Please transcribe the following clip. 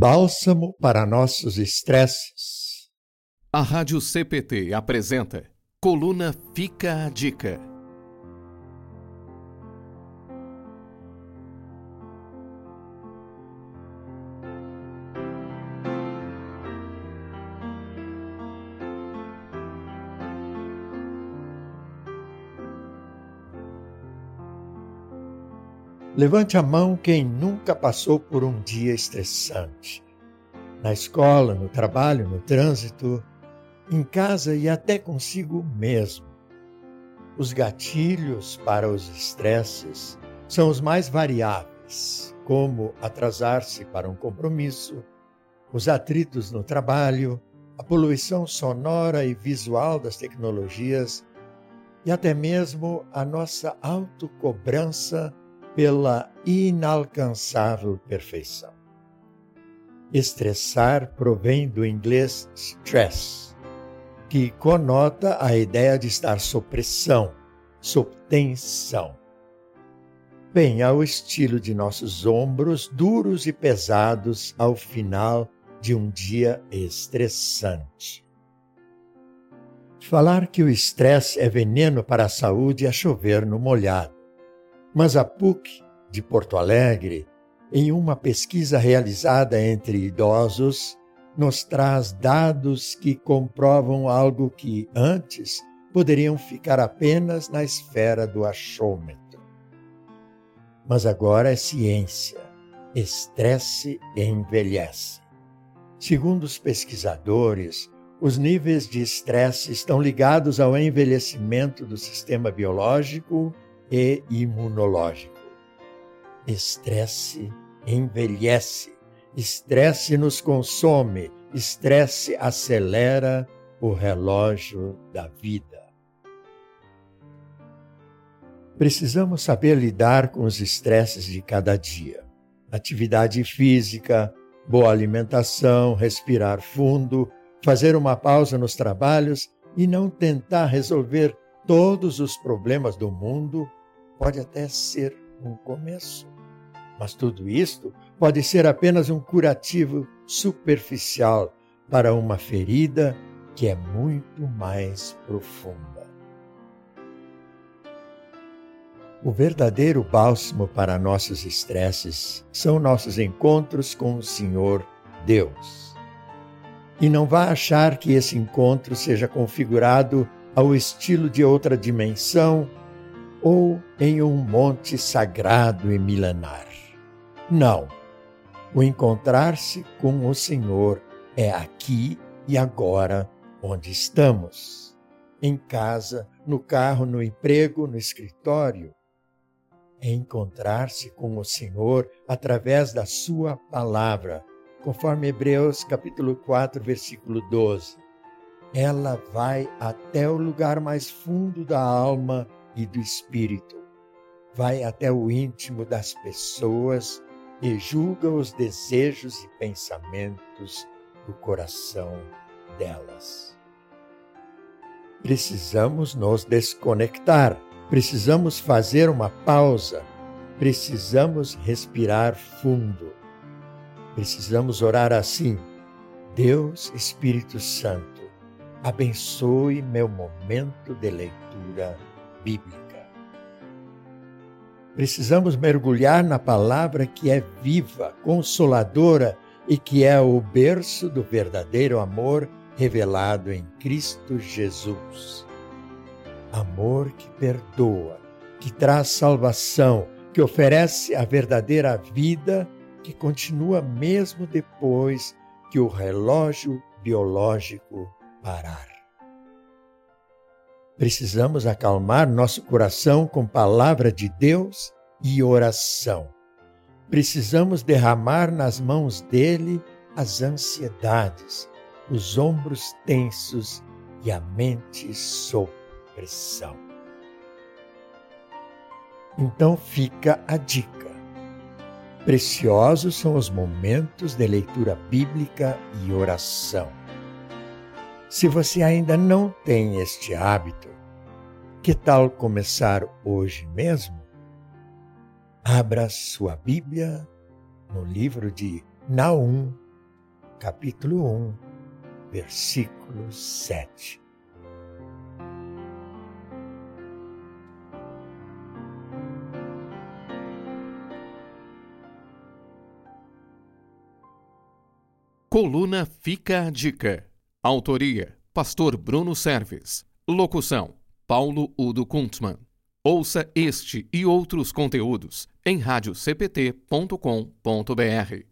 Bálsamo para nossos estresses. A Rádio CPT apresenta Coluna Fica a Dica. Levante a mão quem nunca passou por um dia estressante. Na escola, no trabalho, no trânsito, em casa e até consigo mesmo. Os gatilhos para os estresses são os mais variáveis, como atrasar-se para um compromisso, os atritos no trabalho, a poluição sonora e visual das tecnologias e até mesmo a nossa autocobrança pela inalcançável perfeição. Estressar provém do inglês stress, que conota a ideia de estar sob pressão, sob tensão. Bem ao estilo de nossos ombros duros e pesados ao final de um dia estressante. Falar que o estresse é veneno para a saúde é chover no molhado. Mas a PUC de Porto Alegre, em uma pesquisa realizada entre idosos, nos traz dados que comprovam algo que antes poderiam ficar apenas na esfera do achômetro. Mas agora é ciência. Estresse envelhece. Segundo os pesquisadores, os níveis de estresse estão ligados ao envelhecimento do sistema biológico e imunológico. Estresse envelhece, estresse nos consome, estresse acelera o relógio da vida. Precisamos saber lidar com os estresses de cada dia. Atividade física, boa alimentação, respirar fundo, fazer uma pausa nos trabalhos e não tentar resolver todos os problemas do mundo pode até ser um começo. Mas tudo isto pode ser apenas um curativo superficial para uma ferida que é muito mais profunda. O verdadeiro bálsamo para nossos estresses são nossos encontros com o Senhor Deus. E não vá achar que esse encontro seja configurado ao estilo de outra dimensão ou em um monte sagrado e milenar. Não. O encontrar-se com o Senhor é aqui e agora onde estamos. Em casa, no carro, no emprego, no escritório. É encontrar-se com o Senhor através da sua palavra, conforme Hebreus capítulo 4, versículo 12. Ela vai até o lugar mais fundo da alma e do espírito. Vai até o íntimo das pessoas e julga os desejos e pensamentos do coração delas. Precisamos nos desconectar, precisamos fazer uma pausa, precisamos respirar fundo. Precisamos orar assim: Deus Espírito Santo, abençoe meu momento de leitura bíblica. Precisamos mergulhar na palavra que é viva, consoladora e que é o berço do verdadeiro amor revelado em Cristo Jesus. Amor que perdoa, que traz salvação, que oferece a verdadeira vida que continua mesmo depois que o relógio biológico parar. Precisamos acalmar nosso coração com palavra de Deus e oração. Precisamos derramar nas mãos dele as ansiedades, os ombros tensos e a mente sob pressão. Então fica a dica. Preciosos são os momentos de leitura bíblica e oração. Se você ainda não tem este hábito, que tal começar hoje mesmo? Abra sua Bíblia no livro de Naum, capítulo 1, versículo 7. Coluna Fica a Dica. Autoria: Pastor Bruno Serves. Locução: Paulo Udo Kuntzmann. Ouça este e outros conteúdos em radiocpt.com.br.